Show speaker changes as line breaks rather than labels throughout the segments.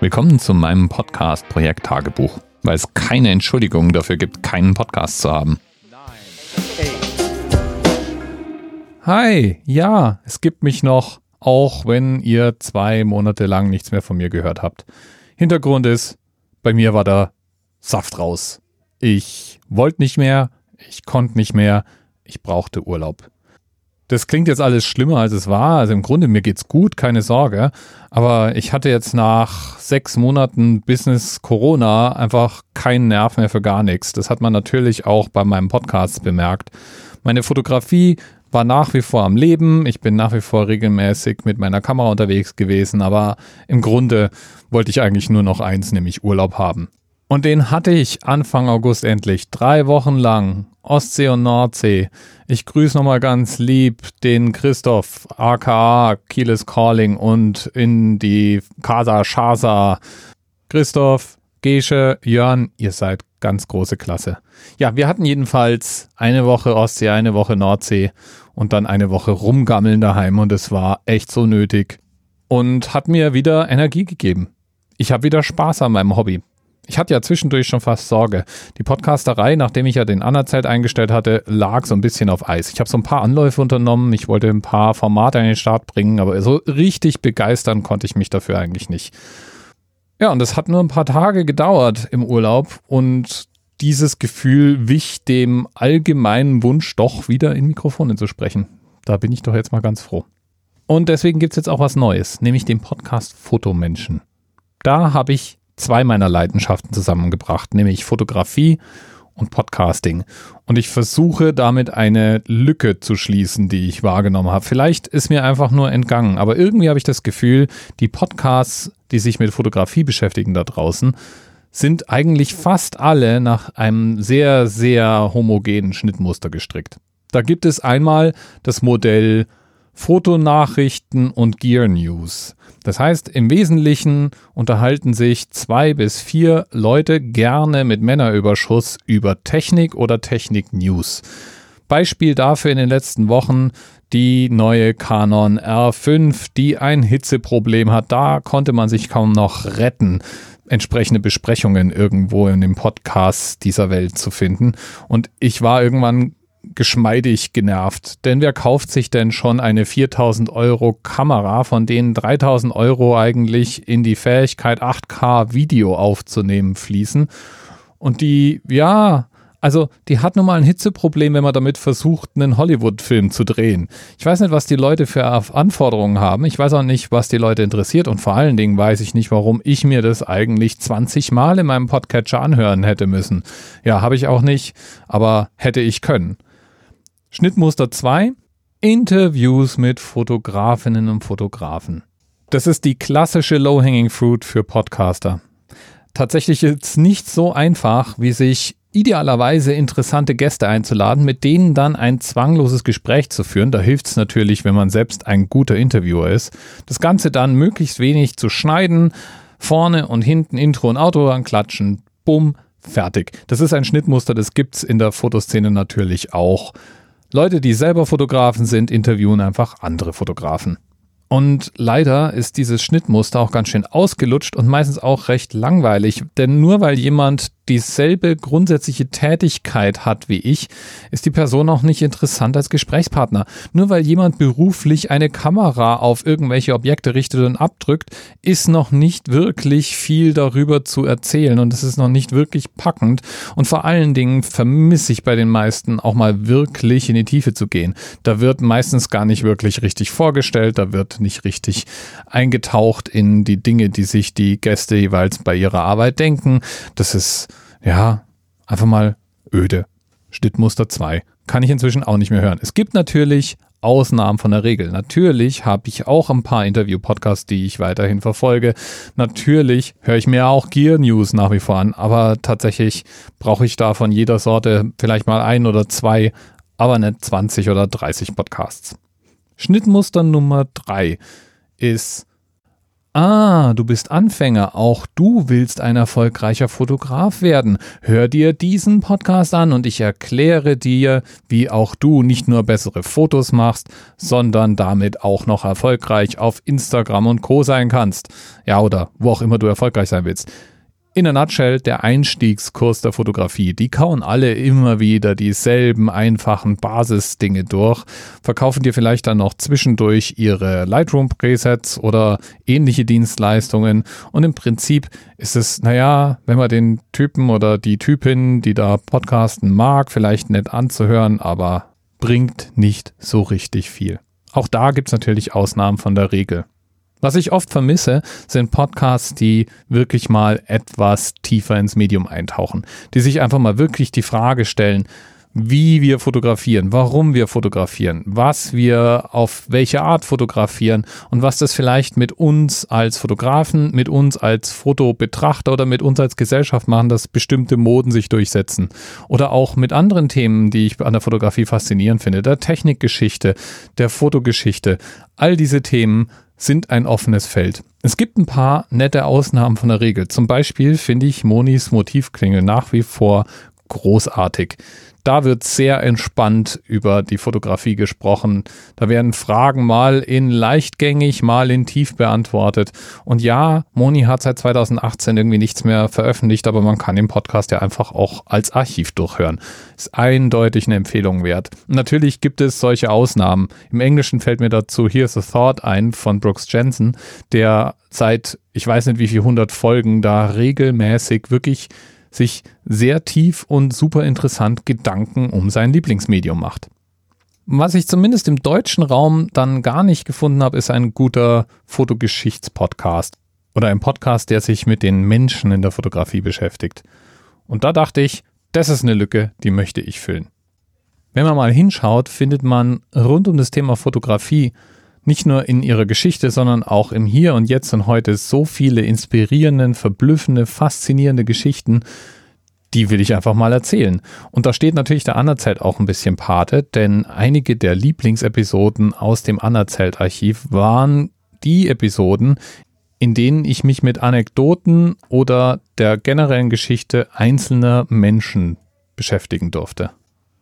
Willkommen zu meinem Podcast Projekt Tagebuch, weil es keine Entschuldigung dafür gibt, keinen Podcast zu haben. Hi, ja, es gibt mich noch, auch wenn ihr zwei Monate lang nichts mehr von mir gehört habt. Hintergrund ist, bei mir war da Saft raus. Ich wollte nicht mehr, ich konnte nicht mehr, ich brauchte Urlaub. Das klingt jetzt alles schlimmer, als es war. Also im Grunde, mir geht's gut, keine Sorge. Aber ich hatte jetzt nach sechs Monaten Business Corona einfach keinen Nerv mehr für gar nichts. Das hat man natürlich auch bei meinem Podcast bemerkt. Meine Fotografie war nach wie vor am Leben. Ich bin nach wie vor regelmäßig mit meiner Kamera unterwegs gewesen. Aber im Grunde wollte ich eigentlich nur noch eins, nämlich Urlaub haben. Und den hatte ich Anfang August endlich. Drei Wochen lang. Ostsee und Nordsee. Ich grüße nochmal ganz lieb den Christoph, aka Kieles Calling und in die Casa Shasa. Christoph, Gesche, Jörn, ihr seid ganz große Klasse. Ja, wir hatten jedenfalls eine Woche Ostsee, eine Woche Nordsee und dann eine Woche rumgammeln daheim und es war echt so nötig und hat mir wieder Energie gegeben. Ich habe wieder Spaß an meinem Hobby. Ich hatte ja zwischendurch schon fast Sorge. Die Podcasterei, nachdem ich ja den Anerzeit eingestellt hatte, lag so ein bisschen auf Eis. Ich habe so ein paar Anläufe unternommen, ich wollte ein paar Formate an den Start bringen, aber so richtig begeistern konnte ich mich dafür eigentlich nicht. Ja, und es hat nur ein paar Tage gedauert im Urlaub und dieses Gefühl wich dem allgemeinen Wunsch, doch wieder in Mikrofone zu sprechen. Da bin ich doch jetzt mal ganz froh. Und deswegen gibt es jetzt auch was Neues, nämlich den Podcast Fotomenschen. Da habe ich zwei meiner Leidenschaften zusammengebracht, nämlich Fotografie und Podcasting. Und ich versuche damit eine Lücke zu schließen, die ich wahrgenommen habe. Vielleicht ist mir einfach nur entgangen, aber irgendwie habe ich das Gefühl, die Podcasts, die sich mit Fotografie beschäftigen da draußen, sind eigentlich fast alle nach einem sehr, sehr homogenen Schnittmuster gestrickt. Da gibt es einmal das Modell Fotonachrichten und Gear News. Das heißt, im Wesentlichen unterhalten sich zwei bis vier Leute gerne mit Männerüberschuss über Technik oder Technik-News. Beispiel dafür in den letzten Wochen die neue Canon R5, die ein Hitzeproblem hat. Da konnte man sich kaum noch retten entsprechende Besprechungen irgendwo in dem Podcast dieser Welt zu finden. Und ich war irgendwann geschmeidig genervt. Denn wer kauft sich denn schon eine 4000 Euro Kamera, von denen 3000 Euro eigentlich in die Fähigkeit 8K Video aufzunehmen fließen? Und die, ja, also die hat nun mal ein Hitzeproblem, wenn man damit versucht, einen Hollywood-Film zu drehen. Ich weiß nicht, was die Leute für Anforderungen haben. Ich weiß auch nicht, was die Leute interessiert. Und vor allen Dingen weiß ich nicht, warum ich mir das eigentlich 20 Mal in meinem Podcatcher anhören hätte müssen. Ja, habe ich auch nicht, aber hätte ich können. Schnittmuster 2. Interviews mit Fotografinnen und Fotografen. Das ist die klassische Low-Hanging Fruit für Podcaster. Tatsächlich ist es nicht so einfach, wie sich idealerweise interessante Gäste einzuladen, mit denen dann ein zwangloses Gespräch zu führen. Da hilft es natürlich, wenn man selbst ein guter Interviewer ist. Das Ganze dann möglichst wenig zu schneiden, vorne und hinten Intro und Outro anklatschen, bumm, fertig. Das ist ein Schnittmuster, das gibt es in der Fotoszene natürlich auch. Leute, die selber Fotografen sind, interviewen einfach andere Fotografen. Und leider ist dieses Schnittmuster auch ganz schön ausgelutscht und meistens auch recht langweilig, denn nur weil jemand dieselbe grundsätzliche Tätigkeit hat wie ich, ist die Person auch nicht interessant als Gesprächspartner. Nur weil jemand beruflich eine Kamera auf irgendwelche Objekte richtet und abdrückt, ist noch nicht wirklich viel darüber zu erzählen und es ist noch nicht wirklich packend und vor allen Dingen vermisse ich bei den meisten auch mal wirklich in die Tiefe zu gehen. Da wird meistens gar nicht wirklich richtig vorgestellt, da wird nicht richtig eingetaucht in die Dinge, die sich die Gäste jeweils bei ihrer Arbeit denken. Das ist ja, einfach mal öde. Schnittmuster 2. Kann ich inzwischen auch nicht mehr hören. Es gibt natürlich Ausnahmen von der Regel. Natürlich habe ich auch ein paar Interview-Podcasts, die ich weiterhin verfolge. Natürlich höre ich mir auch Gear News nach wie vor an, aber tatsächlich brauche ich da von jeder Sorte vielleicht mal ein oder zwei, aber nicht 20 oder 30 Podcasts. Schnittmuster Nummer 3 ist Ah, du bist Anfänger, auch du willst ein erfolgreicher Fotograf werden. Hör dir diesen Podcast an und ich erkläre dir, wie auch du nicht nur bessere Fotos machst, sondern damit auch noch erfolgreich auf Instagram und Co sein kannst. Ja, oder wo auch immer du erfolgreich sein willst. In a nutshell, der Einstiegskurs der Fotografie. Die kauen alle immer wieder dieselben einfachen Basisdinge durch, verkaufen dir vielleicht dann noch zwischendurch ihre Lightroom-Presets oder ähnliche Dienstleistungen. Und im Prinzip ist es, naja, wenn man den Typen oder die Typin, die da podcasten mag, vielleicht nett anzuhören, aber bringt nicht so richtig viel. Auch da gibt es natürlich Ausnahmen von der Regel. Was ich oft vermisse, sind Podcasts, die wirklich mal etwas tiefer ins Medium eintauchen, die sich einfach mal wirklich die Frage stellen, wie wir fotografieren, warum wir fotografieren, was wir auf welche Art fotografieren und was das vielleicht mit uns als Fotografen, mit uns als Fotobetrachter oder mit uns als Gesellschaft machen, dass bestimmte Moden sich durchsetzen. Oder auch mit anderen Themen, die ich an der Fotografie faszinierend finde, der Technikgeschichte, der Fotogeschichte. All diese Themen sind ein offenes Feld. Es gibt ein paar nette Ausnahmen von der Regel. Zum Beispiel finde ich Monis Motivklingel nach wie vor großartig. Da wird sehr entspannt über die Fotografie gesprochen. Da werden Fragen mal in leichtgängig, mal in tief beantwortet. Und ja, Moni hat seit 2018 irgendwie nichts mehr veröffentlicht, aber man kann den Podcast ja einfach auch als Archiv durchhören. Ist eindeutig eine Empfehlung wert. Natürlich gibt es solche Ausnahmen. Im Englischen fällt mir dazu Here's a Thought ein von Brooks Jensen, der seit ich weiß nicht wie viel hundert Folgen da regelmäßig wirklich sich sehr tief und super interessant Gedanken um sein Lieblingsmedium macht. Was ich zumindest im deutschen Raum dann gar nicht gefunden habe, ist ein guter Fotogeschichtspodcast oder ein Podcast, der sich mit den Menschen in der Fotografie beschäftigt. Und da dachte ich, das ist eine Lücke, die möchte ich füllen. Wenn man mal hinschaut, findet man rund um das Thema Fotografie nicht nur in ihrer Geschichte, sondern auch im Hier und Jetzt und heute so viele inspirierende, verblüffende, faszinierende Geschichten, die will ich einfach mal erzählen. Und da steht natürlich der Anerzelt auch ein bisschen Pate, denn einige der Lieblingsepisoden aus dem Anerzelt-Archiv waren die Episoden, in denen ich mich mit Anekdoten oder der generellen Geschichte einzelner Menschen beschäftigen durfte.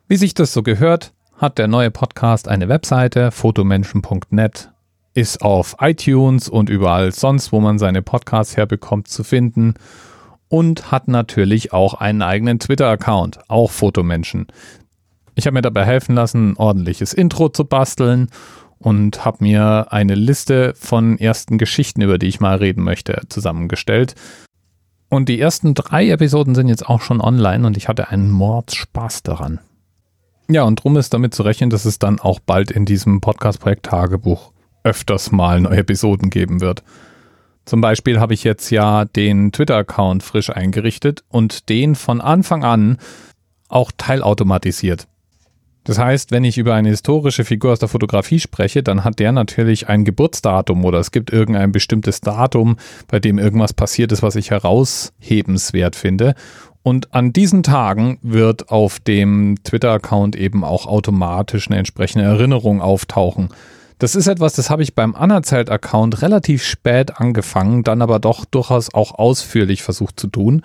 Wie sich das so gehört, hat der neue Podcast eine Webseite, fotomenschen.net, ist auf iTunes und überall sonst, wo man seine Podcasts herbekommt, zu finden und hat natürlich auch einen eigenen Twitter-Account, auch Fotomenschen. Ich habe mir dabei helfen lassen, ein ordentliches Intro zu basteln und habe mir eine Liste von ersten Geschichten, über die ich mal reden möchte, zusammengestellt. Und die ersten drei Episoden sind jetzt auch schon online und ich hatte einen Mordspaß daran. Ja, und drum ist damit zu rechnen, dass es dann auch bald in diesem Podcast-Projekt Tagebuch öfters mal neue Episoden geben wird. Zum Beispiel habe ich jetzt ja den Twitter-Account frisch eingerichtet und den von Anfang an auch teilautomatisiert. Das heißt, wenn ich über eine historische Figur aus der Fotografie spreche, dann hat der natürlich ein Geburtsdatum oder es gibt irgendein bestimmtes Datum, bei dem irgendwas passiert ist, was ich heraushebenswert finde. Und an diesen Tagen wird auf dem Twitter-Account eben auch automatisch eine entsprechende Erinnerung auftauchen. Das ist etwas, das habe ich beim Anerzählt-Account relativ spät angefangen, dann aber doch durchaus auch ausführlich versucht zu tun.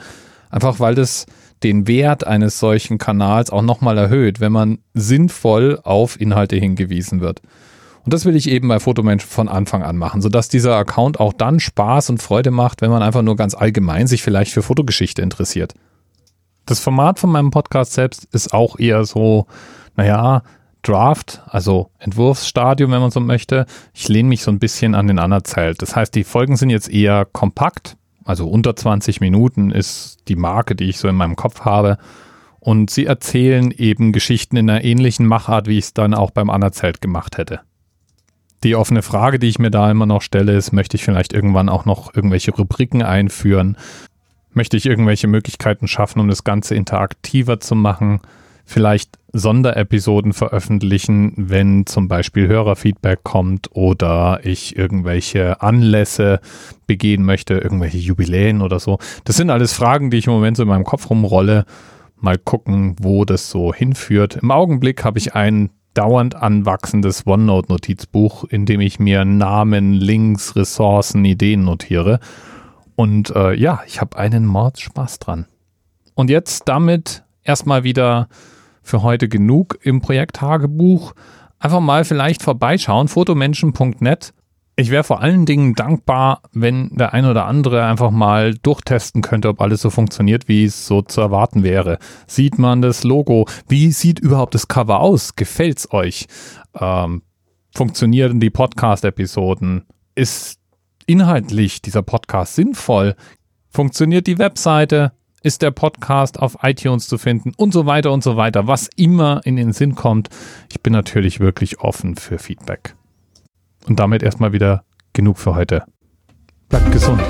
Einfach weil das den Wert eines solchen Kanals auch nochmal erhöht, wenn man sinnvoll auf Inhalte hingewiesen wird. Und das will ich eben bei Fotomensch von Anfang an machen, sodass dieser Account auch dann Spaß und Freude macht, wenn man einfach nur ganz allgemein sich vielleicht für Fotogeschichte interessiert. Das Format von meinem Podcast selbst ist auch eher so, naja, Draft, also Entwurfsstadium, wenn man so möchte. Ich lehne mich so ein bisschen an den Anerzählt. Das heißt, die Folgen sind jetzt eher kompakt, also unter 20 Minuten ist die Marke, die ich so in meinem Kopf habe. Und sie erzählen eben Geschichten in einer ähnlichen Machart, wie ich es dann auch beim Anerzählt gemacht hätte. Die offene Frage, die ich mir da immer noch stelle, ist, möchte ich vielleicht irgendwann auch noch irgendwelche Rubriken einführen, möchte ich irgendwelche Möglichkeiten schaffen, um das Ganze interaktiver zu machen, vielleicht Sonderepisoden veröffentlichen, wenn zum Beispiel Hörerfeedback kommt oder ich irgendwelche Anlässe begehen möchte, irgendwelche Jubiläen oder so. Das sind alles Fragen, die ich im Moment so in meinem Kopf rumrolle. Mal gucken, wo das so hinführt. Im Augenblick habe ich ein dauernd anwachsendes OneNote-Notizbuch, in dem ich mir Namen, Links, Ressourcen, Ideen notiere. Und äh, ja, ich habe einen Mordspaß dran. Und jetzt damit erstmal wieder für heute genug im Projekt Tagebuch. Einfach mal vielleicht vorbeischauen, fotomenschen.net ich wäre vor allen Dingen dankbar, wenn der ein oder andere einfach mal durchtesten könnte, ob alles so funktioniert, wie es so zu erwarten wäre. Sieht man das Logo? Wie sieht überhaupt das Cover aus? Gefällt's euch? Ähm, funktionieren die Podcast-Episoden? Ist inhaltlich dieser Podcast sinnvoll? Funktioniert die Webseite? Ist der Podcast auf iTunes zu finden? Und so weiter und so weiter. Was immer in den Sinn kommt. Ich bin natürlich wirklich offen für Feedback. Und damit erstmal wieder genug für heute. Bleibt gesund.